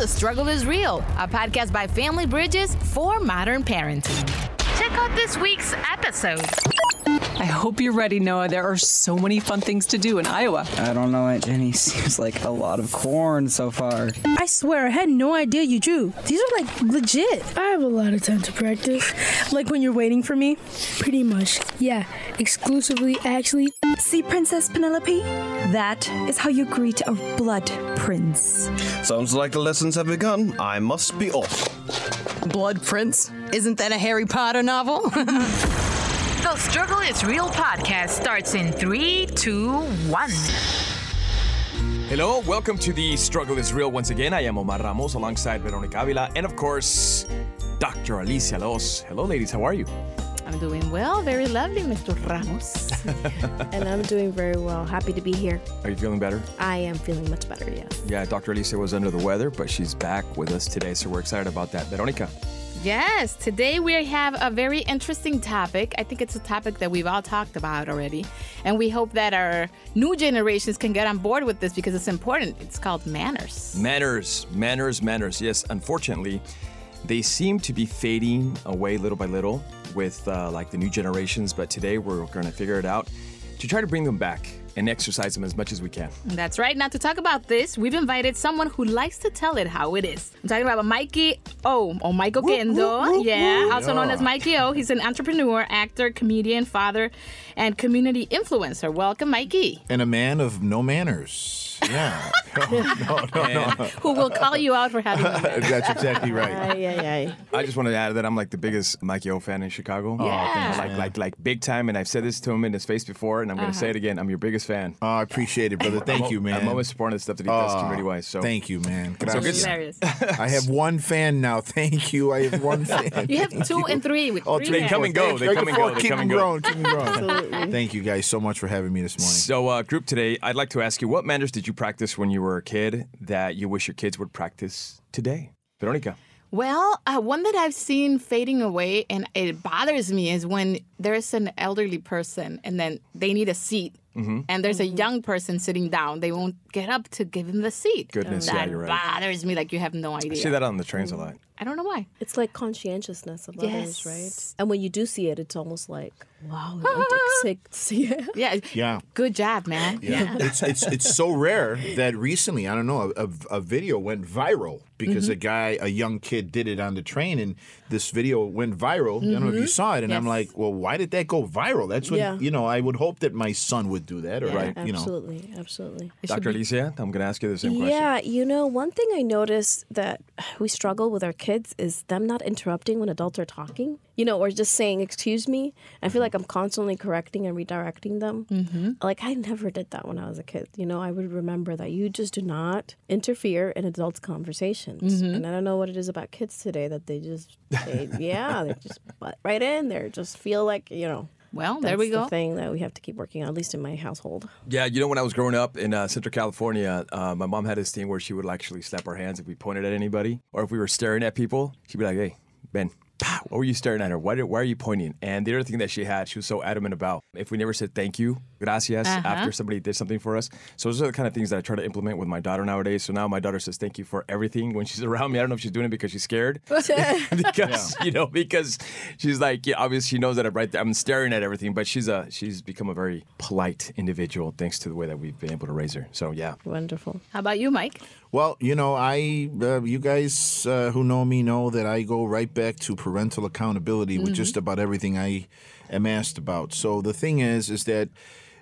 The Struggle is Real, a podcast by Family Bridges for modern parenting. Check out this week's episode. I hope you're ready, Noah. There are so many fun things to do in Iowa. I don't know, Aunt Jenny. Seems like a lot of corn so far. I swear, I had no idea you drew. These are like legit. I have a lot of time to practice. Like when you're waiting for me. Pretty much. Yeah, exclusively, actually. See, Princess Penelope? That is how you greet a blood prince. Sounds like the lessons have begun. I must be off. Blood Prince? Isn't that a Harry Potter novel? The Struggle is Real podcast starts in three, two, one. Hello, welcome to the Struggle is Real once again. I am Omar Ramos alongside Veronica Avila and, of course, Dr. Alicia Los. Hello, ladies, how are you? I'm doing well. Very lovely, Mr. Ramos. and I'm doing very well. Happy to be here. Are you feeling better? I am feeling much better, yes. Yeah, Dr. Alicia was under the weather, but she's back with us today, so we're excited about that. Veronica. Yes, today we have a very interesting topic. I think it's a topic that we've all talked about already. And we hope that our new generations can get on board with this because it's important. It's called manners. Manners, manners, manners. Yes, unfortunately, they seem to be fading away little by little with uh, like the new generations, but today we're going to figure it out to try to bring them back and exercise them as much as we can. That's right. Now, to talk about this, we've invited someone who likes to tell it how it is. I'm talking about Mikey O, or Mike Oquendo. yeah, also known as Mikey O. He's an entrepreneur, actor, comedian, father, and community influencer. Welcome, Mikey. And a man of no manners. Yeah. no, no, no, Who will call you out for having manners. That's exactly right. Ay, ay, ay. I just wanted to add that I'm like the biggest Mikey O fan in Chicago. Yeah. Like, like, like big time. And I've said this to him in his face before, and I'm going to say it again. I'm your biggest fan. Oh, I appreciate it, brother. Thank I'm, you, man. I'm always supporting the stuff that he does Oh, community wise. So Thank you, man. So good. Gracias. Hilarious. I have one fan now. Thank you. I have one fan. You have Thank two and three with Oh, three three They men. come and go. They come and go. They Keep come them and go. growing. Keep them growing. Absolutely. Thank you guys so much for having me this morning. So, uh, group today, I'd like to ask you what manners did you practice when you were a kid that you wish your kids would practice today? Veronica. Well, uh, one that I've seen fading away and it bothers me is when there's an elderly person and then they need a seat. Mm-hmm. And there's a young person sitting down. They won't get up to give them the seat. Goodness, that yeah, you're right. bothers me like you have no I idea. see that on the trains a lot. I don't know why. It's like conscientiousness of Yes. others, right? And when you do see it, it's almost like, wow, we don't see it. Yeah. Yeah. Good job, man. Yeah, it's it's it's so rare that recently I don't know a, a, a video went viral because Mm-hmm. a guy a young kid did it on the train and this video went viral. I don't know if you saw it and I'm Mm-hmm. Like, well, why did that go viral? That's what Yeah. you know. I would hope that my son would do that, or Yeah, I, you know. Absolutely, absolutely. Dr. be- Alicia, I'm going to ask you the same question. Yeah, you know, one thing I notice that we struggle with our kids is them not interrupting when adults are talking, you know, or just saying, excuse me. I feel like I'm constantly correcting and redirecting them. Mm-hmm. Like, I never did that when I was a kid. You know, I would remember that you just do not interfere in adults' conversations. And I don't know what it is about kids today that they just, they, yeah, they just butt right in there, just feel like, you know. Well, there that's we go. The thing that we have to keep working on, at least in my household. Yeah, you know, when I was growing up in uh, Central California, uh, my mom had this thing where she would actually slap our hands if we pointed at anybody or if we were staring at people. She'd be like, hey, Ben, pow, what were you staring at her? Why, did, why are you pointing? And the other thing that she had, she was so adamant about if we never said thank you, gracias, Uh-huh. after somebody did something for us. So those are the kind of things that I try to implement with my daughter nowadays. So now my daughter says thank you for everything when she's around me. I don't know if she's doing it because she's scared. because, you know, because she's like, yeah, obviously she knows that I'm right there. I'm staring at everything, but she's a, she's become a very polite individual thanks to the way that we've been able to raise her. So yeah. Wonderful. How about you, Mike? Well, you know, I uh, you guys uh, who know me know that I go right back to parental accountability with just about everything I am asked about. So the thing is, is that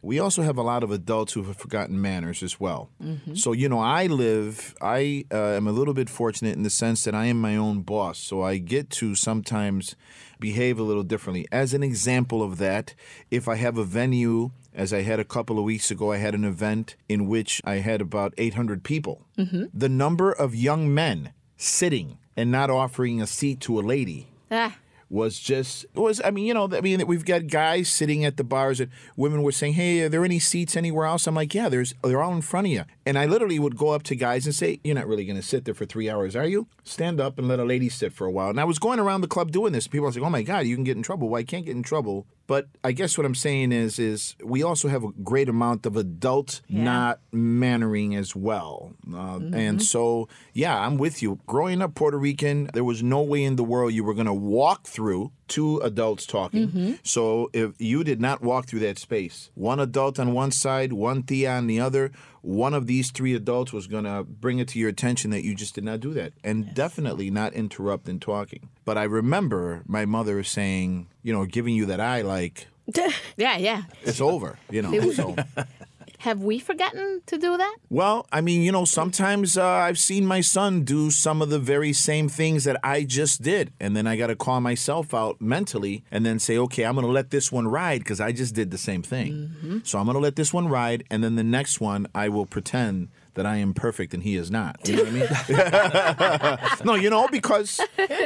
we also have a lot of adults who have forgotten manners as well. So you know, I live. I uh, am a little bit fortunate in the sense that I am my own boss, so I get to sometimes behave a little differently. As an example of that, if I have a venue as I had a couple of weeks ago, I had an event in which I had about 800 people. The number of young men sitting and not offering a seat to a lady Ah, was just was I mean you know I mean we've got guys sitting at the bars and women were saying hey are there any seats anywhere else? I'm like yeah there's they're all in front of you. And I literally would go up to guys and say you're not really going to sit there for three hours are you? Stand up and let a lady sit for a while. And I was going around the club doing this people are like oh my god you can get in trouble. Well I can't get in trouble But I guess what I'm saying is, is we also have a great amount of adult not mannering as well. Uh, And so, yeah, I'm with you. Growing up Puerto Rican, there was no way in the world you were going to walk through two adults talking. Mm-hmm. So if you did not walk through that space, one adult on one side, one tia on the other, one of these three adults was going to bring it to your attention that you just did not do that and definitely not interrupt in talking. But I remember my mother saying, you know, giving you that eye like Yeah, yeah. it's over, you know. So Have we forgotten to do that? Well, I mean, you know, sometimes uh, I've seen my son do some of the very same things that I just did. And then I got to call myself out mentally and then say, okay, I'm going to let this one ride because I just did the same thing. So I'm going to let this one ride. And then the next one, I will pretend that I am perfect and he is not. You know what I mean? no, you know, because,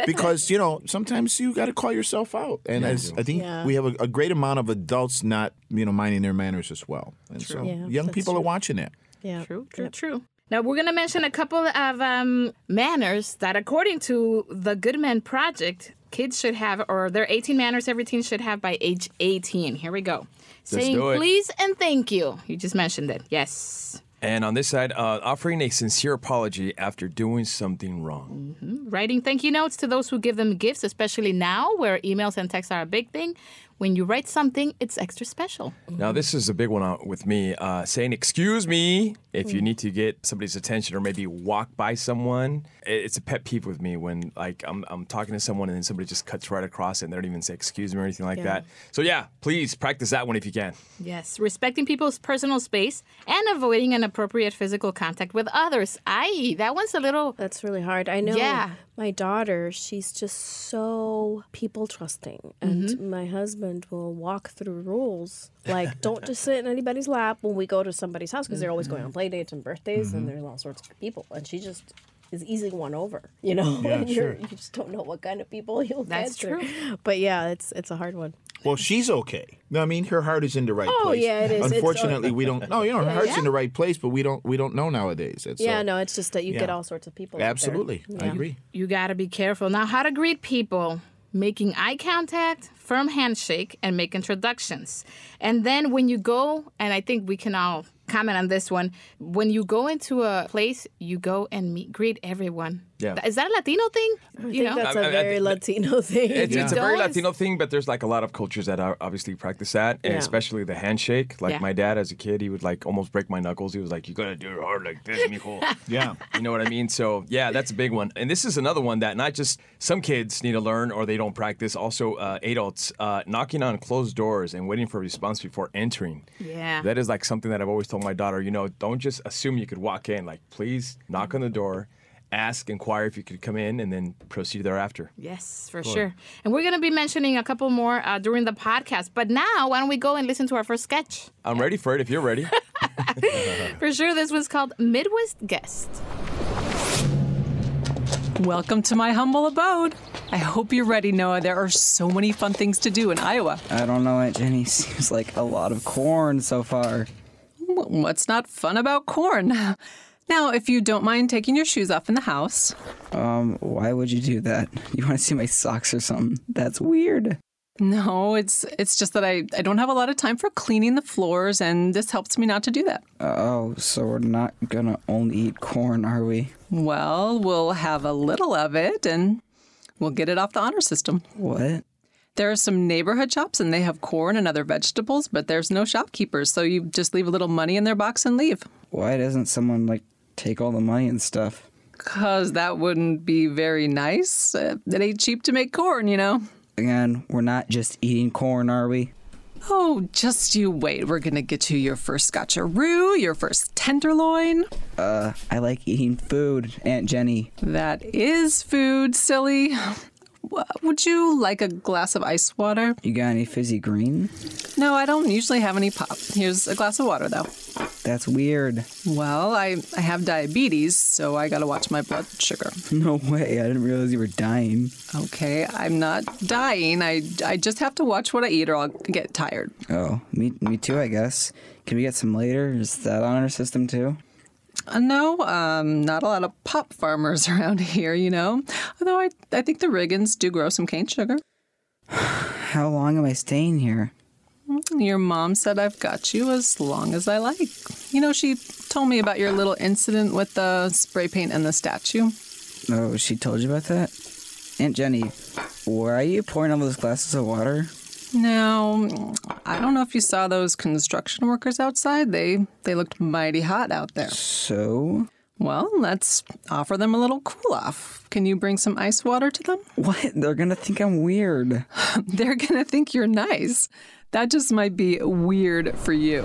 because you know, sometimes you got to call yourself out. And as, I think Yeah. we have a, a great amount of adults not, you know, minding their manners as well. And so Yeah, young that's people are watching it. Yeah. True, true, true. Now we're gonna mention a couple of um, manners that, according to the Good Men Project, kids should have, or their 18 manners every teen should have by age 18. Here we go. Saying do it. please and thank you. You just mentioned it. Yes. And on this side, uh, offering a sincere apology after doing something wrong. Writing thank you notes to those who give them gifts, especially now where emails and texts are a big thing. When you write something, it's extra special. Now, this is a big one uh, with me. Uh, saying "excuse me" if you need to get somebody's attention or maybe walk by someone. It's a pet peeve with me when like I'm, I'm talking to someone and then somebody just cuts right across it and they don't even say "excuse me" or anything like Yeah. that. So yeah, please practice that one if you can. Yes, respecting people's personal space and avoiding inappropriate physical contact with others. Aye, that one's a little. That's really hard. I know Yeah. My daughter, she's just so people trusting. And Mm-hmm. my husband will walk through rules. Like, don't just sit in anybody's lap when we go to somebody's house because they're always going on play dates and birthdays and there's all sorts of people. And she just is easily won over, you know? and you're, you just don't know what kind of people you'll That's get through. But yeah, it's it's a hard one. Well, she's okay. No, I mean her heart is in the right Oh, place. yeah, it is. It's- Unfortunately, we don't. No, you know her heart's Yeah. in the right place, but we don't. We don't know nowadays. It's Yeah, so- no, it's just that you get yeah. all sorts of people. out there. Absolutely, I agree. You gotta be careful. Now, how to greet people making eye contact, firm handshake, and make introductions. And then when you go, and I think we can all comment on this one, when you go into a place, you go and meet, greet everyone. Yeah. Is that a Latino thing? I you think know? that's I- a I- I very think- Latino thing. It's, it's a very Latino thing, but there's like a lot of cultures that are obviously practice that, and Yeah. especially the handshake. Like Yeah. my dad, as a kid, he would like almost break my knuckles. He was like, "You gotta do it hard like this, mijo." Yeah. You know what I mean? So yeah, that's a big one. And this is another one that not just some kids need to learn or they don't practice. Also, uh, adults uh, knocking on closed doors and waiting for a response before entering. Yeah. That is like something that I've always told my daughter. You know, don't just assume you could walk in. Like, please knock on the door, ask, inquire if you could come in, and then proceed thereafter. Yes, for sure. And we're going to be mentioning a couple more uh, during the podcast. But now, why don't we go and listen to our first sketch? I'm ready for it if you're ready. For sure, this was called Midwest Guest. Welcome to my humble abode. I hope you're ready, Noah. There are so many fun things to do in Iowa. I don't know, Aunt Jenny. Seems like a lot of corn so far. What's not fun about corn? Now, if you don't mind taking your shoes off in the house. Um, why would you do that? You want to see my socks or something? That's weird. No, it's it's just that I, I don't have a lot of time for cleaning the floors, and this helps me not to do that. Oh, so we're not gonna only eat corn, are we? Well, we'll have a little of it, and we'll get it off the honor system. What? There are some neighborhood shops, and they have corn and other vegetables, but there's no shopkeepers, so you just leave a little money in their box and leave. Why doesn't someone like take all the money and stuff? Cause that wouldn't be very nice. Uh, It ain't cheap to make corn, you know. Again, we're not just eating corn, are we? Oh, just you wait. We're gonna get you your first scotcheroo, your first tenderloin. Uh, I like eating food, Aunt Jenny. That is food, silly. Would you like a glass of ice water? You got any fizzy green? No, I don't usually have any pop. Here's a glass of water, though. That's weird. Well, I, I have diabetes, so I gotta watch my blood sugar. No way. I didn't realize you were dying. Okay, I'm not dying. I, I just have to watch what I eat or I'll get tired. Oh, me, me too, I guess. Can we get some later? Is that on our system too? Uh, no, um, not a lot of pop farmers around here, you know. Although I, I think the Riggins do grow some cane sugar. How long am I staying here? Your mom said I've got you as long as I like. You know, she told me about your little incident with the spray paint and the statue. Oh, she told you about that? Aunt Jenny, why are you pouring all those glasses of water? Now, I don't know if you saw those construction workers outside. They they looked mighty hot out there. So? Well, let's offer them a little cool off. Can you bring some ice water to them? What? They're gonna think I'm weird. They're gonna think you're nice. That just might be weird for you.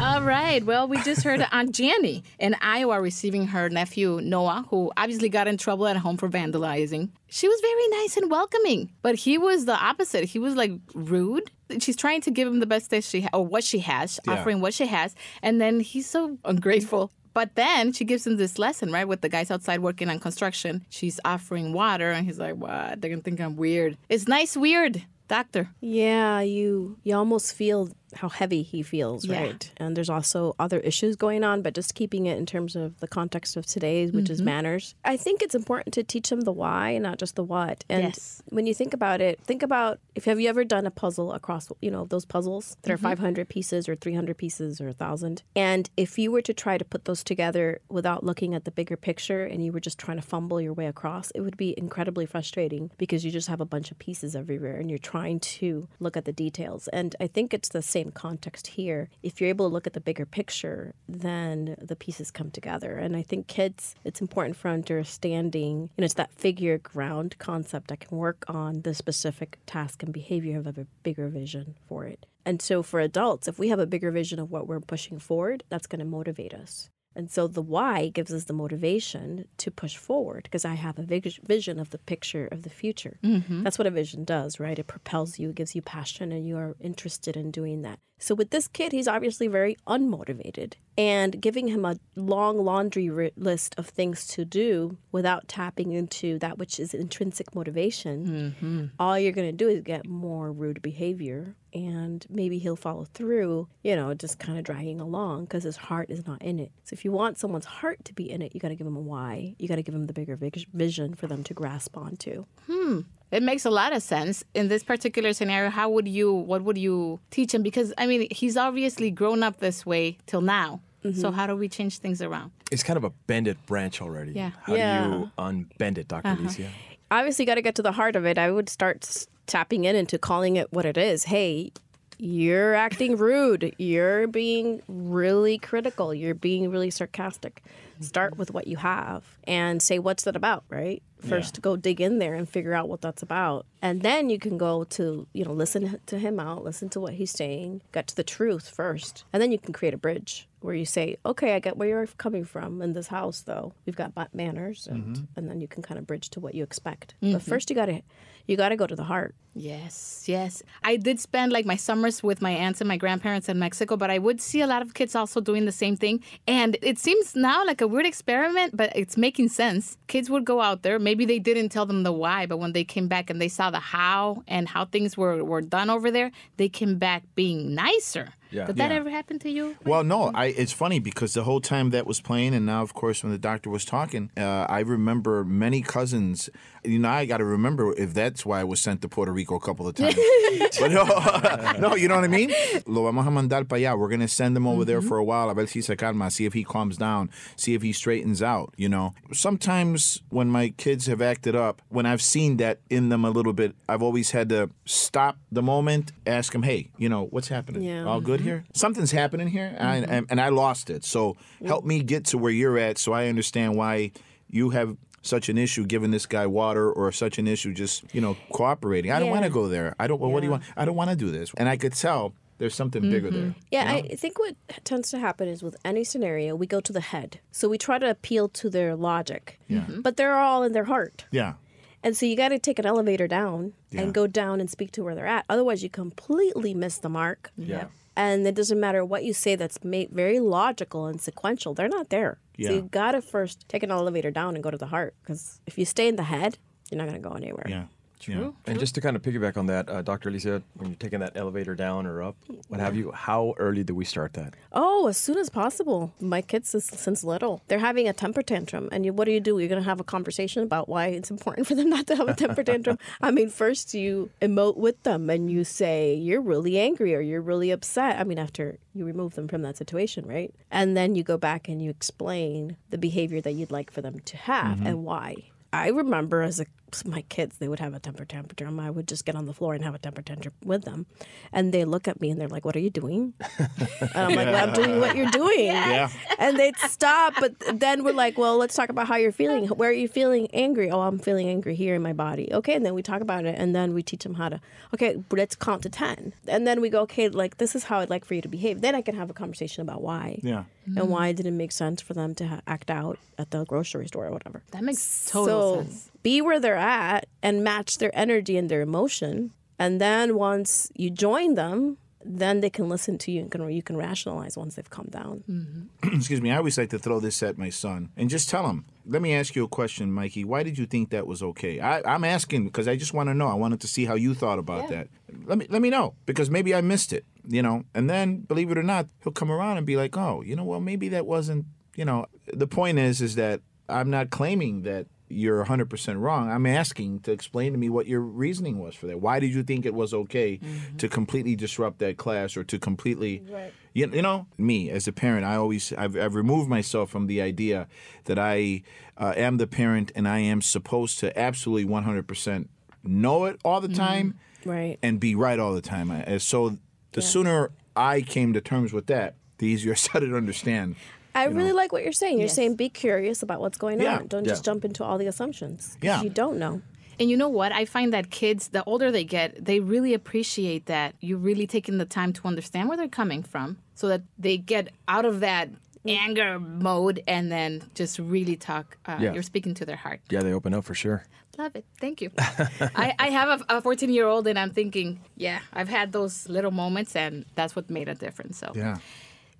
All right. Well, we just heard Aunt Jenny in Iowa receiving her nephew Noah, who obviously got in trouble at home for vandalizing. She was very nice and welcoming, but he was the opposite. He was like rude. She's trying to give him the best that she ha- or what she has, Yeah. offering what she has, and then he's so ungrateful. But then she gives him this lesson, right? With the guys outside working on construction. She's offering water, and he's like, "What? They're gonna think I'm weird." It's nice, weird, doctor. Yeah, you you almost feel how heavy he feels, Yeah. right? And there's also other issues going on, but just keeping it in terms of the context of today, which is Mhm. manners. I think it's important to teach them the why not just the what. And Yes. when you think about it, think about if have you ever done a puzzle across, you know, those puzzles that are Mhm. 500 pieces or 300 pieces or 1000. And if you were to try to put those together without looking at the bigger picture and you were just trying to fumble your way across, it would be incredibly frustrating because you just have a bunch of pieces everywhere and you're trying to look at the details. And I think it's the same context here. If you're able to look at the bigger picture, then the pieces come together. And I think kids, it's important for understanding, you know, it's that figure ground concept that can work on the specific task and behavior of a bigger vision for it. And so for adults, if we have a bigger vision of what we're pushing forward, that's going to motivate us. And so the why gives us the motivation to push forward because I have a vision of the picture of the future. Mhm. That's what a vision does, right? It propels you, it gives you passion, and you are interested in doing that. So with this kid, he's obviously very unmotivated. And giving him a long laundry list of things to do without tapping into that which is intrinsic motivation, all you're going to do is get more rude behavior. And maybe he'll follow through, you know, just kind of dragging along because his heart is not in it. So if you want someone's heart to be in it, you got to give them a why. You got to give them the bigger vis- vision for them to grasp onto. Hmm. It makes a lot of sense. In this particular scenario, how would you, what would you teach him? Because, I mean, he's obviously grown up this way till now. So, Mhm. how do we change things around? It's kind of a bended branch already. Yeah. How Yeah. do you unbend it, doctor Uh-huh. Alicia? obviously got to get to the heart of it. I would start tapping in into calling it what it is. Hey, you're acting rude. You're being really critical. You're being really sarcastic. Start with what you have and say, what's that about, right? First, go dig in there and figure out what that's about. And then you can go to, you know, listen to him out, listen to what he's saying, get to the truth first. And then you can create a bridge where you say, okay, I get where you're coming from in this house, though. We've got ma- manners, and, and then you can kind of bridge to what you expect. Mhm. But first, you got to you got to go to the heart. Yes, yes. I did spend like my summers with my aunts and my grandparents in Mexico, but I would see a lot of kids also doing the same thing. And it seems now like a weird experiment, but it's making sense. Kids would go out there. Maybe they didn't tell them the why, but when they came back and they saw the how and how things were, were done over there, they came back being nicer. Yeah. Did that Yeah. ever happen to you? Well, no, I, it's funny because the whole time that was playing, and now, of course, when the doctor was talking, uh, I remember many cousins. You know, I got to remember if that's why I was sent to Puerto Rico a couple of times. but no, no, you know what I mean? Lo vamos a mandar para allá. We're going to send him over there for a while. A ver si se calma, see if he calms down, see if he straightens out, you know? Sometimes when my kids have acted up, when I've seen that in them a little bit, I've always had to stop the moment, ask them, hey, you know, what's happening? Yeah. All good Mm-hmm. here? Something's happening here, and, I, mm-hmm. and I lost it. So help me get to where you're at so I understand why you have such an issue giving this guy water or such an issue just, you know, cooperating. I don't want to go there. I don't, well, what do you want? I don't want to do this. And I could tell there's something bigger mm-hmm. there. Yeah, I think what tends to happen is with any scenario, we go to the head. So we try to appeal to their logic. Yeah. But they're all in their heart. Yeah. And so you got to take an elevator down Yeah. and go down and speak to where they're at. Otherwise, you completely miss the mark. Yeah. And it doesn't matter what you say that's made very logical and sequential. They're not there. Yeah. So you got to first take an elevator down and go to the heart. Because if you stay in the head, you're not going to go anywhere. Yeah. True. And just to kind of piggyback on that, uh, Dr. Alicia, when you're taking that elevator down or up, what have you, how early do we start that? Oh, as soon as possible. My kids, is, since little, they're having a temper tantrum. And you, what do you do? You're going to have a conversation about why it's important for them not to have a temper tantrum. I mean, first you emote with them and you say, you're really angry or you're really upset. I mean, after you remove them from that situation, right? And then you go back and you explain the behavior that you'd like for them to have and why. I remember as a my kids, they would have a temper tantrum. I would just get on the floor and have a temper tantrum with them, and they look at me and they're like, "What are you doing?" and I'm like, well, "I'm doing what you're doing." Yeah. And they'd stop, but then we're like, "Well, let's talk about how you're feeling. Where are you feeling angry? Oh, I'm feeling angry here in my body. Okay." And then we talk about it, and then we teach them how to. Okay, let's count to ten, and then we go, "Okay, like this is how I'd like for you to behave." Then I can have a conversation about why Yeah. and mm-hmm. why it didn't make sense for them to ha- act out at the grocery store or whatever. That makes total so sense. Be where they're at and match their energy and their emotion. And then once you join them, then they can listen to you and can, you can rationalize once they've calmed down. Mm-hmm. Excuse me. I always like to throw this at my son and just tell him. Let me ask you a question, Mikey. Why did you think that was okay? I, I'm asking because I just want to know. I wanted to see how you thought about that. Let me let me know because maybe I missed it. You know, and then believe it or not, he'll come around and be like, "Oh, you know, well, maybe that wasn't." You know, the point is, is that I'm not claiming that you're 100% wrong. I'm asking to explain to me what your reasoning was for that. Why did you think it was okay to completely disrupt that class or to completely, right. you, you know, me as a parent, I always, I've, I've removed myself from the idea that I uh, am the parent and I am supposed to absolutely 100% know it all the time Right. and be right all the time. I- And so the sooner I came to terms with that, the easier I started to understand. I really like what you're saying. You're Yes. saying be curious about what's going Yeah. on. Don't just jump into all the assumptions. Yeah. You don't know. And you know what? I find that kids, the older they get, they really appreciate that you're really taking the time to understand where they're coming from so that they get out of that anger mode and then just really talk. Uh, Yeah. You're speaking to their heart. Yeah, they open up for sure. Love it. Thank you. I, I have a 14 year old and I'm thinking, yeah, I've had those little moments and that's what made a difference. So Yeah.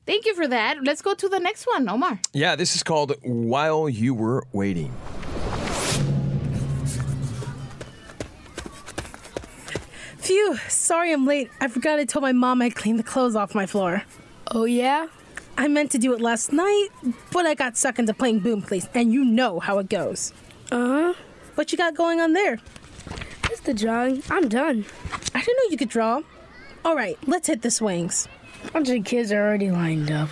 Thank you for that. Let's go to the next one, Omar. Yeah, this is called While You Were Waiting. Phew, sorry I'm late. I forgot I told my mom I'd clean the clothes off my floor. Oh, yeah? I meant to do it last night, but I got sucked into playing Boom Please, and you know how it goes. Uh huh. What you got going on there? Just the drawing. I'm done. I didn't know you could draw. All right, let's hit the swings. Bunch of kids are already lined up.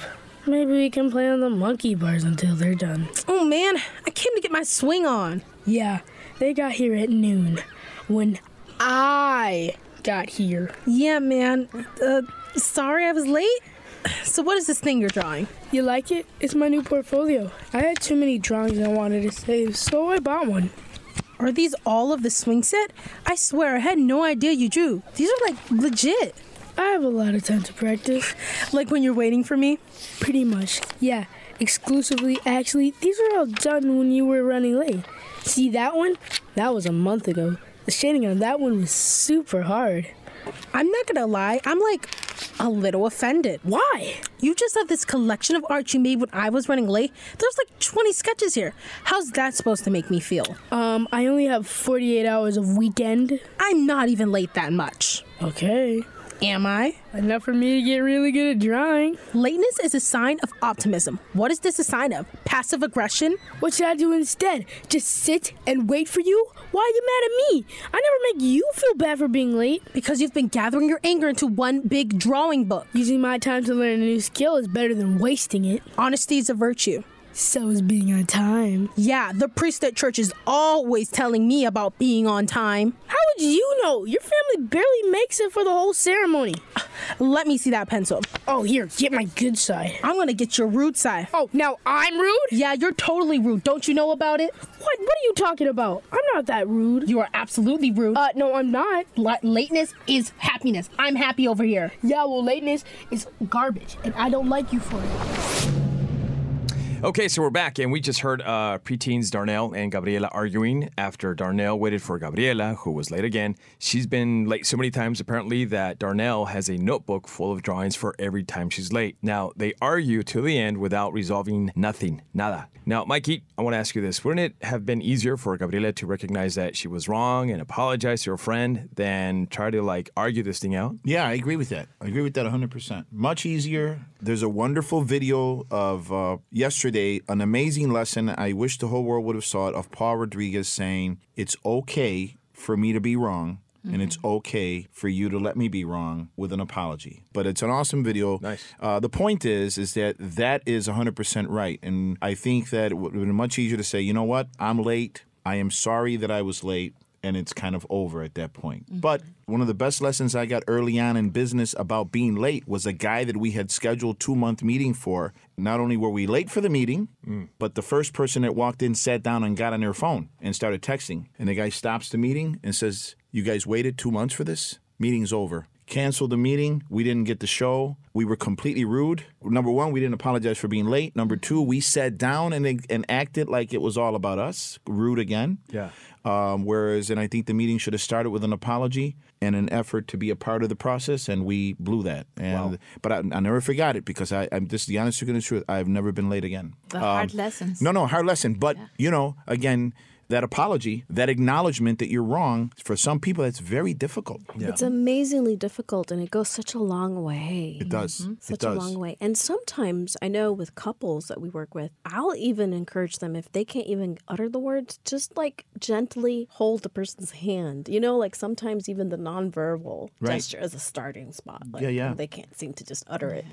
Maybe we can play on the monkey bars until they're done. Oh man, I came to get my swing on. Yeah, they got here at noon. When I got here. Yeah, man. Uh, sorry I was late. So what is this thing you're drawing? You like it? It's my new portfolio. I had too many drawings I wanted to save, so I bought one. Are these all of the swing set? I swear I had no idea you drew. These are like legit. I have a lot of time to practice. Like when you're waiting for me? Pretty much. Yeah, exclusively. Actually, these were all done when you were running late. See that one? That was a month ago. The shading on that one was super hard. I'm not gonna lie, I'm like a little offended. Why? You just have this collection of art you made when I was running late. There's like 20 sketches here. How's that supposed to make me feel? Um, I only have 48 hours of weekend. I'm not even late that much. Okay. Am I? Enough for me to get really good at drawing. Lateness is a sign of optimism. What is this a sign of? Passive aggression? What should I do instead? Just sit and wait for you? Why are you mad at me? I never make you feel bad for being late. Because you've been gathering your anger into one big drawing book. Using my time to learn a new skill is better than wasting it. Honesty is a virtue. So is being on time. Yeah, the priest at church is always telling me about being on time. How would you know? Your family barely makes it for the whole ceremony. Let me see that pencil. Oh, here, get my good side. I'm gonna get your rude side. Oh, now I'm rude? Yeah, you're totally rude. Don't you know about it? What? What are you talking about? I'm not that rude. You are absolutely rude. Uh, no, I'm not. La- lateness is happiness. I'm happy over here. Yeah, well, lateness is garbage, and I don't like you for it. Okay, so we're back, and we just heard uh, preteens Darnell and Gabriela arguing after Darnell waited for Gabriela, who was late again. She's been late so many times, apparently, that Darnell has a notebook full of drawings for every time she's late. Now, they argue till the end without resolving nothing, nada. Now, Mikey, I want to ask you this. Wouldn't it have been easier for Gabriela to recognize that she was wrong and apologize to her friend than try to, like, argue this thing out? Yeah, I agree with that. I agree with that 100%. Much easier. There's a wonderful video of uh, yesterday, an amazing lesson. I wish the whole world would have saw it of Paul Rodriguez saying, It's okay for me to be wrong. And it's okay for you to let me be wrong with an apology. But it's an awesome video. Nice. Uh, the point is, is that that is 100% right. And I think that it would have been much easier to say, you know what, I'm late. I am sorry that I was late. And it's kind of over at that point. Mm-hmm. But one of the best lessons I got early on in business about being late was a guy that we had scheduled two month meeting for. Not only were we late for the meeting, mm. but the first person that walked in sat down and got on their phone and started texting. And the guy stops the meeting and says, You guys waited two months for this? Meeting's over. Canceled the meeting. We didn't get the show. We were completely rude. Number one, we didn't apologize for being late. Number two, we sat down and, and acted like it was all about us. Rude again. Yeah. Um, whereas, and I think the meeting should have started with an apology and an effort to be a part of the process, and we blew that. And but I, I never forgot it because I, I'm just the honest to goodness truth. I've never been late again. The hard lessons. No, no, hard lesson. But you know, again, that apology, that acknowledgement that you're wrong, for some people, that's very difficult. It's amazingly difficult and it goes such a long way. It does. Mm-hmm. Such it does. a long way. And sometimes I know with couples that we work with, I'll even encourage them if they can't even utter the words, just like gently hold the person's hand. You know, like sometimes even the nonverbal Right. gesture is a starting spot. Like, Yeah, yeah. They can't seem to just utter it.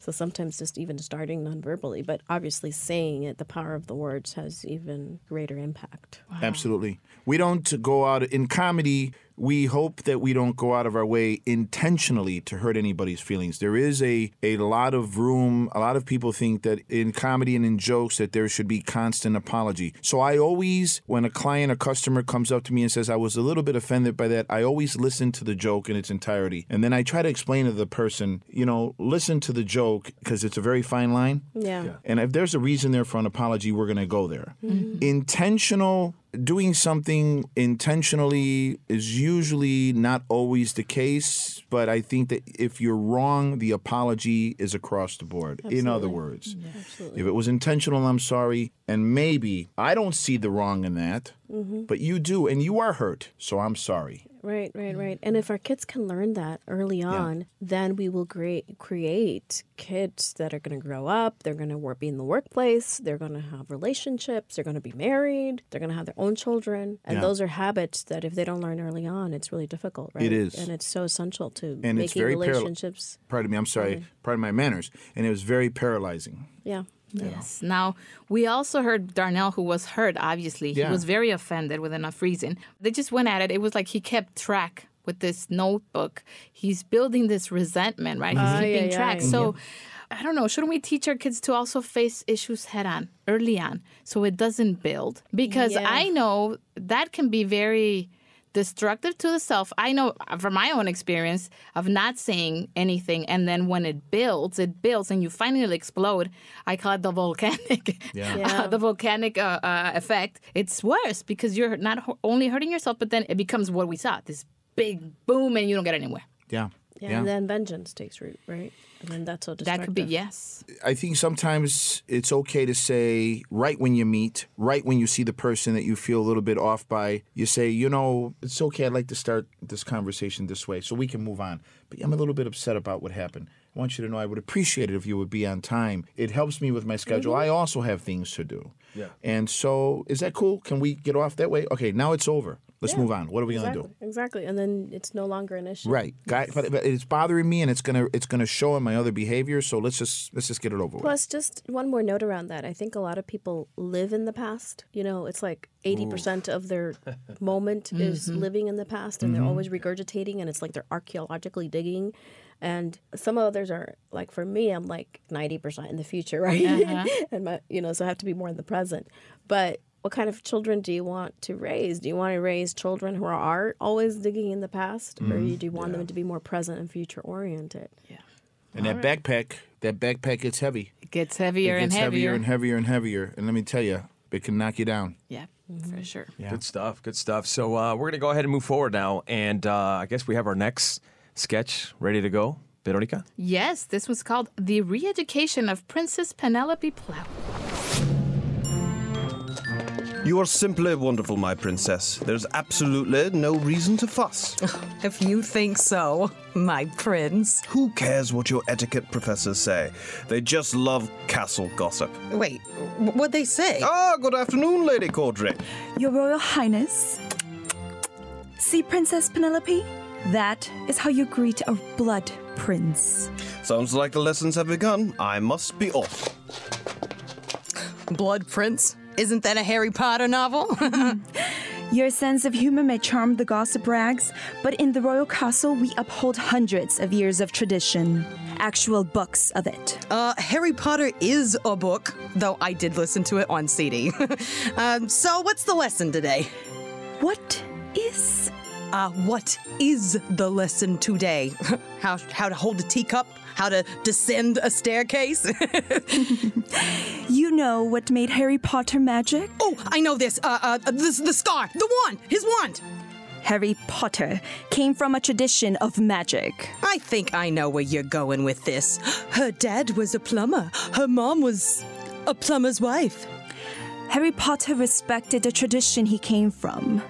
So sometimes just even starting nonverbally, but obviously saying it, the power of the words has even greater impact. Absolutely. We don't go out in comedy. We hope that we don't go out of our way intentionally to hurt anybody's feelings. There is a, a lot of room. A lot of people think that in comedy and in jokes that there should be constant apology. So I always, when a client or customer comes up to me and says I was a little bit offended by that, I always listen to the joke in its entirety, and then I try to explain to the person, you know, listen to the joke because it's a very fine line. Yeah. And if there's a reason there for an apology, we're going to go there. Mm-hmm. Intentional, doing something intentionally is usually not always the case, but I think that if you're wrong, the apology is across the board. In other words, if it was intentional, I'm sorry. And maybe I don't see the wrong in that, mm-hmm. but you do, and you are hurt, so I'm sorry. Right, right, right. And mm-hmm. if our kids can learn that early on, then we will create create kids that are going to grow up. They're going to be in the workplace. They're going to have relationships. They're going to be married. They're going to have their own children. And Yeah. those are habits that if they don't learn early on, it's really difficult. Right? is. and it's so essential to And it's making very paral- relationships. Pardon me, I'm sorry, mm-hmm. pardon my manners. And it was very paralyzing. yeah. Yes. Now, we also heard Darnell, who was hurt, obviously. Yeah. He was very offended with enough reason. They just went at it. It was like he kept track with this notebook. He's building this resentment, right? He's mm-hmm. ah, Ay, keeping ay, track. ay. So, mm-hmm. I don't know. Shouldn't we teach our kids to also face issues head on, early on, so it doesn't build? Because Yeah. I know that can be very destructive to the self. I know from my own experience of not saying anything, and then when it builds, it builds, and you finally explode. I call it the volcanic, Yeah. the volcanic uh, uh, effect. It's worse because you're not ho- only hurting yourself, but then it becomes what we saw this big boom, and you don't get anywhere. Yeah. Yeah. And then vengeance takes root, right? And then that's so That could be yes. I think sometimes it's okay to say right when you meet, right when you see the person that you feel a little bit off by, you say, you know, it's okay. I'd like to start this conversation this way so we can move on. But I'm a little bit upset about what happened. I want you to know I would appreciate it if you would be on time. It helps me with my schedule. Mm-hmm. I also have things to do. Yeah. And so, is that cool? Can we get off that way? Okay, now it's over. Let's Yeah. move on. What are we going to do? Exactly. And then it's no longer an issue. Right, guy, but, but it's bothering me, and it's gonna it's gonna show in my other behavior. So let's just let's just get it over with. Plus, just one more note around that. I think a lot of people live in the past. You know, it's like 80% of their moment is mm-hmm. living in the past and they're mm-hmm. always regurgitating and it's like they're archaeologically digging. And some others are like, for me, I'm like 90% in the future, right? Uh-huh. and my, you know, so I have to be more in the present. But what kind of children do you want to raise? Do you want to raise children who are always digging in the past, or do you want them to be more present and future oriented? Yeah. And that backpack, that backpack gets heavy. It gets heavier it gets and heavier. heavier and heavier and heavier. And let me tell you, it can knock you down. Yeah, for sure. Yeah. Good stuff. Good stuff. So uh, we're gonna go ahead and move forward now, and uh, I guess we have our next sketch ready to go. Veronica. Yes, this was called The Re-Education of Princess Penelope Plow. You are simply wonderful, my princess. There's absolutely no reason to fuss. If you think so, my prince. Who cares what your etiquette professors say? They just love castle gossip. Wait, what'd they say? Ah, good afternoon, Lady Caudry. Your Royal Highness. See, Princess Penelope? That is how you greet a blood prince. Sounds like the lessons have begun. I must be off. Blood Prince? Isn't that a Harry Potter novel? Your sense of humor may charm the gossip rags, but in the royal castle, we uphold hundreds of years of tradition. Actual books of it. uh, Harry Potter is a book, though I did listen to it on CD. um, so, what's the lesson today? What is? Uh, what is the lesson today? how how to hold a teacup? How to descend a staircase? You know what made Harry Potter magic? oh, I know this. Uh, uh, the, the scar, the wand, his wand. Harry Potter came from a tradition of magic. I think I know where you're going with this. Her dad was a plumber. Her mom was a plumber's wife. Harry Potter respected the tradition he came from.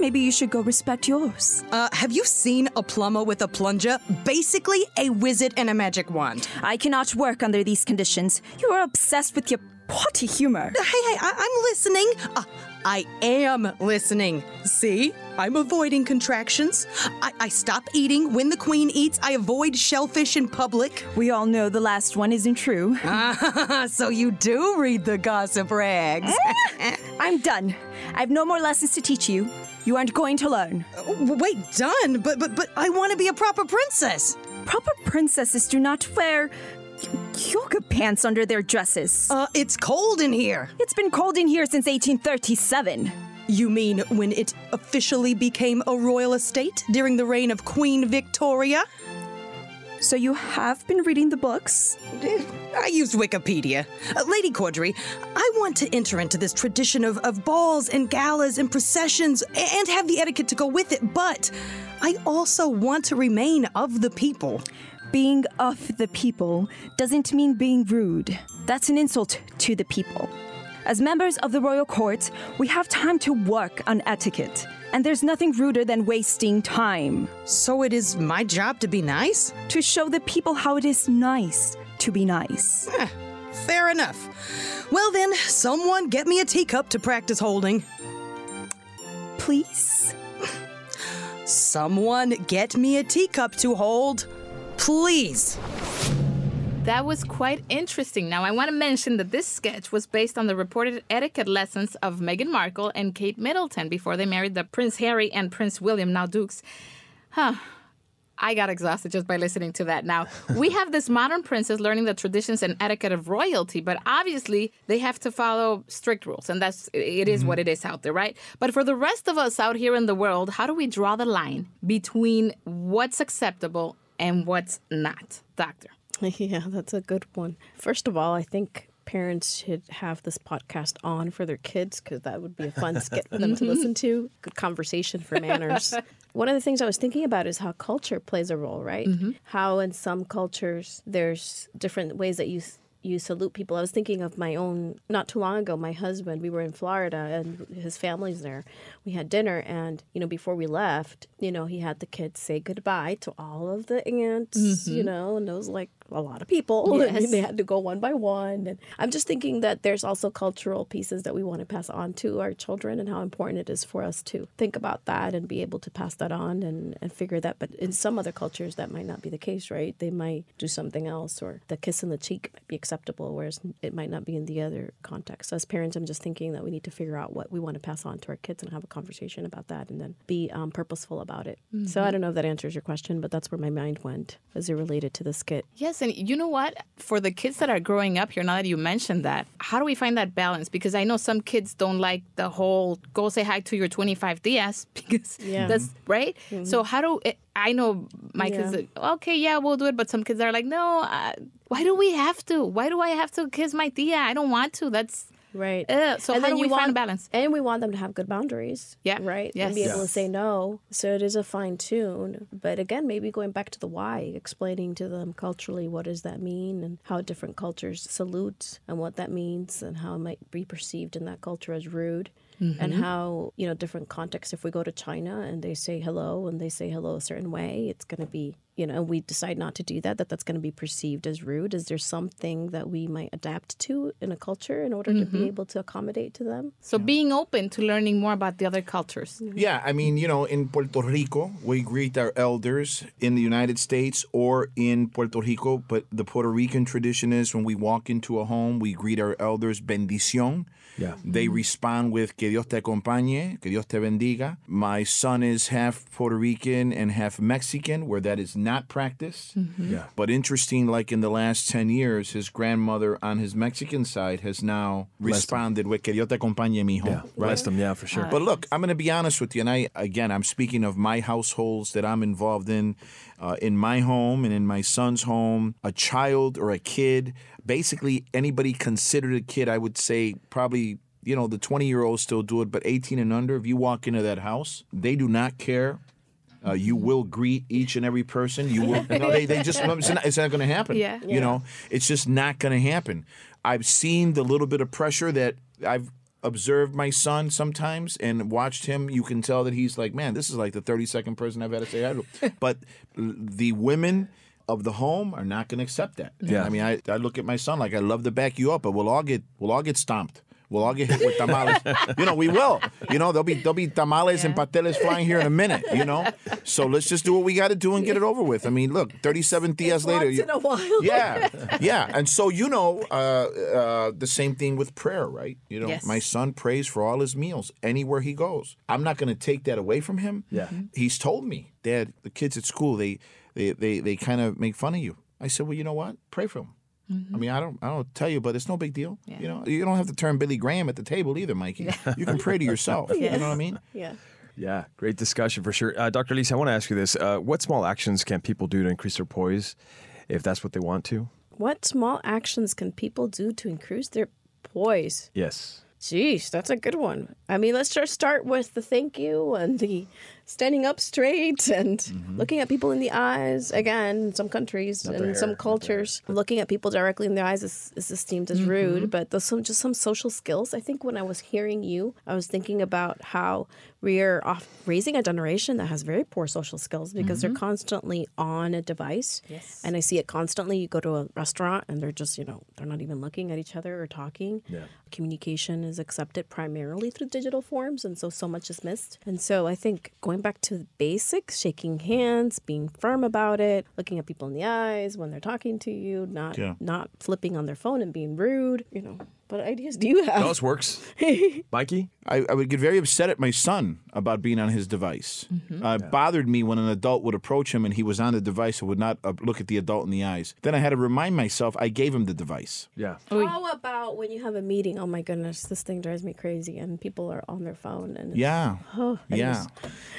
Maybe you should go respect yours. Uh, have you seen a plumber with a plunger? Basically, a wizard and a magic wand. I cannot work under these conditions. You are obsessed with your potty humor. Hey, hey, I- I'm listening. Uh, I am listening. See? I'm avoiding contractions. I-, I stop eating when the queen eats. I avoid shellfish in public. We all know the last one isn't true. so you do read the gossip rags. I'm done. I have no more lessons to teach you. You aren't going to learn. Wait, done? But but but I want to be a proper princess. Proper princesses do not wear yoga pants under their dresses. Uh, it's cold in here. It's been cold in here since 1837. You mean when it officially became a royal estate during the reign of Queen Victoria? So you have been reading the books? I used Wikipedia. Uh, Lady Caudry, I want to enter into this tradition of, of balls and galas and processions and have the etiquette to go with it, but I also want to remain of the people. Being of the people doesn't mean being rude. That's an insult to the people. As members of the royal court, we have time to work on etiquette, and there's nothing ruder than wasting time. So it is my job to be nice? To show the people how it is nice to be nice. Eh, fair enough. Well then, someone get me a teacup to practice holding. Please? Someone get me a teacup to hold. Please. That was quite interesting. Now, I want to mention that this sketch was based on the reported etiquette lessons of Meghan Markle and Kate Middleton before they married the Prince Harry and Prince William, now Dukes. Huh. I got exhausted just by listening to that. Now, we have this modern princess learning the traditions and etiquette of royalty, but obviously they have to follow strict rules, and that's it is what mm-hmm. it is out there, right? But for the rest of us out here in the world, how do we draw the line between what's acceptable and what's not, Doctor? Yeah, that's a good one. First of all, I think parents should have this podcast on for their kids because that would be a fun skit for them to mm-hmm. listen to. Good conversation for manners. One of the things I was thinking about is how culture plays a role, right? Mm-hmm. How in some cultures there's different ways that you you salute people. I was thinking of my own not too long ago. My husband, we were in Florida and his family's there. We had dinner, and you know, before we left, you know, he had the kids say goodbye to all of the aunts, you mm-hmm. know, and those like a lot of people. Yes. they had to go one by one. And I'm just thinking that there's also cultural pieces that we want to pass on to our children and how important it is for us to think about that and be able to pass that on and, and figure that. But in some other cultures, that might not be the case, right? They might do something else or the kiss in the cheek might be acceptable, whereas it might not be in the other context. So as parents, I'm just thinking that we need to figure out what we want to pass on to our kids and have a conversation about that and then be um, purposeful about it. So I don't know if that answers your question, but that's where my mind went as it related to the skit. Yes, Yes, and you know what? For the kids that are growing up here, now that you mentioned that, how do we find that balance? Because I know some kids don't like the whole go say hi to your 25 Diaz because Yeah. that's right. So how do I know my Yeah. kids? Are, okay, yeah, we'll do it, but some kids are like, no. Uh, why do we have to? Why do I have to kiss my tia? I don't want to. That's Right. Uh, so and how then do you we find want a balance? And we want them to have good boundaries. Yeah. Right. Yes. And be able Yes. to say no. So it is a fine tune. But again, maybe going back to the why, explaining to them culturally what does that mean and how different cultures salute and what that means and how it might be perceived in that culture as rude. And Mhm. how, you know, different contexts, if we go to China and they say hello and they say hello a certain way, it's going to be, you know, and we decide not to do that, that that's going to be perceived as rude. Is there something that we might adapt to in a culture in order to be Mhm. able to accommodate to them? So being open to learning more about the other cultures. Yeah, I mean, you know, in Puerto Rico, we greet our elders in the United States or in Puerto Rico, but the Puerto Rican tradition is when we walk into a home, we greet our elders bendición. Yeah. They respond with que Dios te acompañe, que Dios te bendiga. My son is half Puerto Rican and half Mexican, where that is not practiced. Mm-hmm. Yeah. But interesting, like in the last 10 years, his grandmother on his Mexican side has now Blessed him. responded with que Dios te acompañe, mijo. Yeah, blessed him, yeah, for sure. But look, I'm going to be honest with you, and I again, I'm speaking of my households that I'm involved in, uh, in my home and in my son's home. A child or a kid, basically anybody considered a kid, I would say probably. You know, the 20 year olds still do it, but 18 and under, if you walk into that house, they do not care. Uh, you will greet each and every person. You will. No, they, they just. It's not, it's not going to happen. Yeah. You know, it's just not going to happen. I've seen the little bit of pressure that I've observed my son sometimes and watched him. You can tell that he's like, man, this is like the 32nd person I've had to say hi to. but the women of the home are not going to accept that. And, Yeah. I mean, I, I look at my son like I love to back you up, but we'll all get we'll all get stomped. We'll all get hit with tamales. you know, we will. You know, there'll be there'll be tamales and pasteles flying here in a minute. You know, so let's just do what we got to do and get it over with. I mean, look, 37 días later. Once you- in a while. yeah, yeah, and so you know, uh, uh, the same thing with prayer, right? You know, Yes. my son prays for all his meals anywhere he goes. I'm not going to take that away from him. Yeah. he's told me, Dad, the kids at school they they they, they kind of make fun of you. I said, well, you know what? Pray for them. I mean, I don't, I don't tell you, but it's no big deal. You know, you don't have to turn Billy Graham at the table either, Mikey. You can pray to yourself. You know what I mean? Yeah. Yeah, great discussion for sure. Uh, Dr. Alicia, I want to ask you this. Uh, what small actions can people do to increase their poise if that's what they want to? What small actions can people do to increase their poise? Yes. Jeez, that's a good one. I mean, let's just start with the thank you and the standing up straight and mm-hmm. looking at people in the eyes. Again, in some countries Not and some hair, cultures, looking at people directly in the eyes is, is esteemed as mm-hmm. rude. But there's some just some social skills. I think when I was hearing you, I was thinking about how we're off raising a generation that has very poor social skills because they're mm-hmm. constantly on a device. Yes. And I see it constantly. You go to a restaurant and they're just, you know, they're not even looking at each other or talking. Yeah. Communication is accepted primarily through digital forms, and so so much is missed. And so I think going back to the basics, shaking hands, being firm about it, looking at people in the eyes when they're talking to you, not Yeah. not flipping on their phone and being rude, you know. What ideas do you have? Those works. Mikey? I, I would get very upset at my son about being on his device. Uh, it bothered me when an adult would approach him and he was on the device and would not uh, look at the adult in the eyes. Then I had to remind myself I gave him the device. Yeah. How about when you have a meeting? Oh my goodness, this thing drives me crazy, and people are on their phone. And Yeah. Oh, Yeah. just-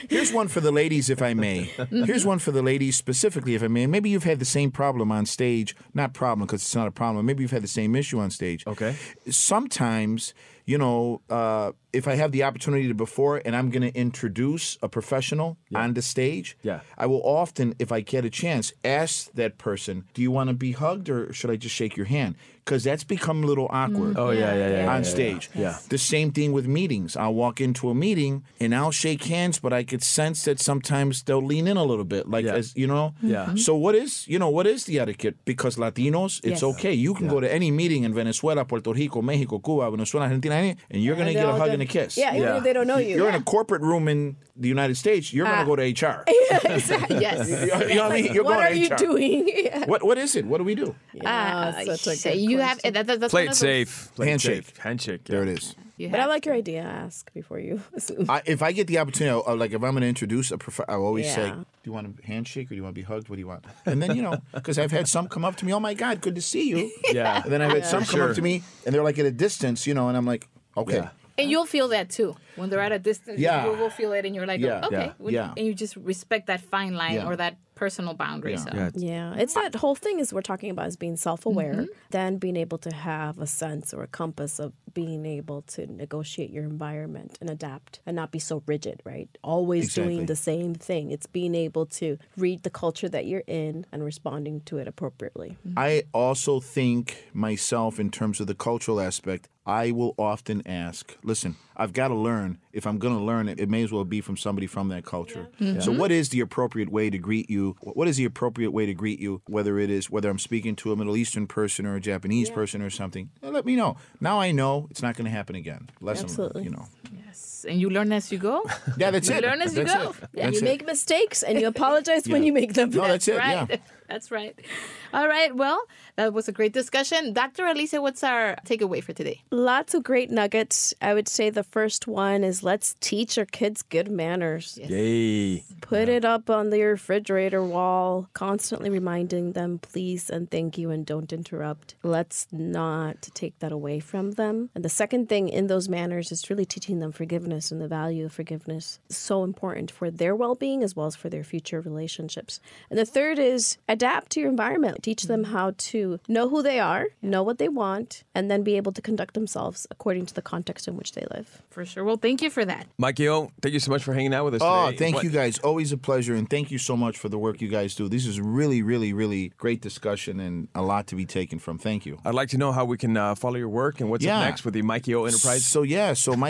Here's one for the ladies, if I may. Here's one for the ladies specifically, if I may. Maybe you've had the same problem on stage. Not problem, because it's not a problem. Maybe you've had the same issue on stage. Okay. Sometimes, you know, uh, if I have the opportunity to before and I'm going to introduce a professional on the stage, Yeah. I will often, if I get a chance, ask that person, do you want to be hugged or should I just shake your hand? Because that's become a little awkward Oh, yeah, yeah, yeah. on yeah, stage. Yeah. yeah. The same thing with meetings. I'll walk into a meeting and I'll shake hands, but I could sense that sometimes they'll lean in a little bit, like Yeah. as you know. Yeah. Mhm. So what is you know what is the etiquette? Because Latinos, it's Yes. okay. You can go to any meeting in Venezuela, Puerto Rico, Mexico, Cuba, Venezuela, Argentina, any- and you're gonna get a hug do- and a kiss. Yeah, even if they don't know you. You're in a corporate room in the United States. You're gonna Ah. go to HR. yes. you know what I mean? You're what going are to you HR. doing? What what is it? What do we do? Yeah, Uh, such a so good you have that, that, that's Play it safe. Play it Handshake. safe. Handshake. There it is. You But I have like your idea. Ask before you assume. I, if I get the opportunity, I'll- I'll- like if I'm going to introduce a prof- I'll always say, "Do you want a handshake or do you want to be hugged? What do you want?" And then you know, because I've had some come up to me, "Oh my God, good to see you." Yeah. And then I've had Yeah. some come Sure. up to me, and they're like at a distance, you know, and I'm like, "Okay." Yeah. And you'll feel that too when they're at a distance. Yeah. you will feel it, and you're like, Yeah. okay, Yeah. Yeah. and you just respect that fine line Yeah. or that personal boundaries. Yeah. So. Yeah. Yeah, it's that whole thing is we're talking about is being self-aware, Mm-hmm. then being able to have a sense or a compass of being able to negotiate your environment and adapt and not be so rigid, right? Always Exactly. doing the same thing. It's being able to read the culture that you're in and responding to it appropriately. I also think myself in terms of the cultural aspect. I will often ask, listen, I've got to learn. If I'm going to learn it, it may as well be from somebody from that culture. Mm-hmm. So, what is the appropriate way to greet you? What is the appropriate way to greet you? Whether it is whether I'm speaking to a Middle Eastern person or a Japanese person or something, let me know. Now I know it's not going to happen again. Lesson, Absolutely. you know. And you learn as you go. Yeah, that's You it. learn as you That's go. it. Yeah, That's you it. make mistakes and you apologize when you make them. No, that's it. right. Yeah. That's right. All right. Well, that was a great discussion. Dr. Alicia, what's our takeaway for today? Lots of great nuggets. I would say the first one is let's teach our kids good manners. Yay. Put it up on the refrigerator wall, constantly reminding them, please and thank you and don't interrupt. Let's not take that away from them. And the second thing in those manners is really teaching them forgiveness and the value of forgiveness. So important for their well being as well as for their future relationships. And the third is adapt to your environment. Teach them how to know who they are, know what they want, and then be able to conduct themselves according to the context in which they live. For sure. Well, thank you for that. Mikey O, thank you so much for hanging out with us Oh, today. thank What- you guys. Always a pleasure. And thank you so much for the work you guys do. This is really, really, really great discussion and a lot to be taken from. Thank you. I'd like to know how we can uh, follow your work and what's Yeah. up next with the Mikey O Enterprise. So, yeah, so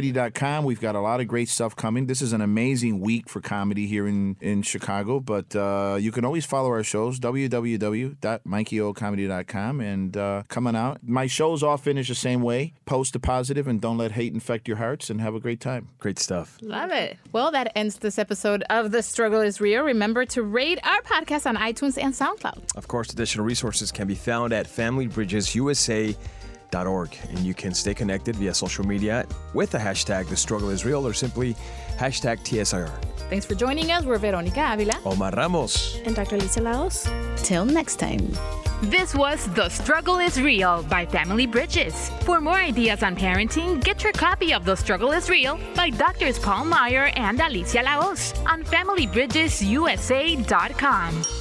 MikeyOComedy.com. We've got a lot of great stuff coming. This is an amazing week for comedy here in, in Chicago, but uh, you can always follow our shows, www.MikeyOComedy.com. And uh, coming out, my shows all finish the same way post a positive and don't let hate infect your hearts and have a great time. Great stuff. Love it. Well, that ends this episode of The Struggle is Real. Remember to rate our podcast on iTunes and SoundCloud. Of course, additional resources can be found at And you can stay connected via social media with the hashtag The Struggle is Real or simply hashtag TSIR. Thanks for joining us. We're Veronica Avila. Omar Ramos. And Dr. Alicia Laos. Till next time. This was The Struggle is Real by Family Bridges. For more ideas on parenting, get your copy of The Struggle is Real by Doctors Paul Meier and Alicia La Hoz on FamilyBridgesUSA.com.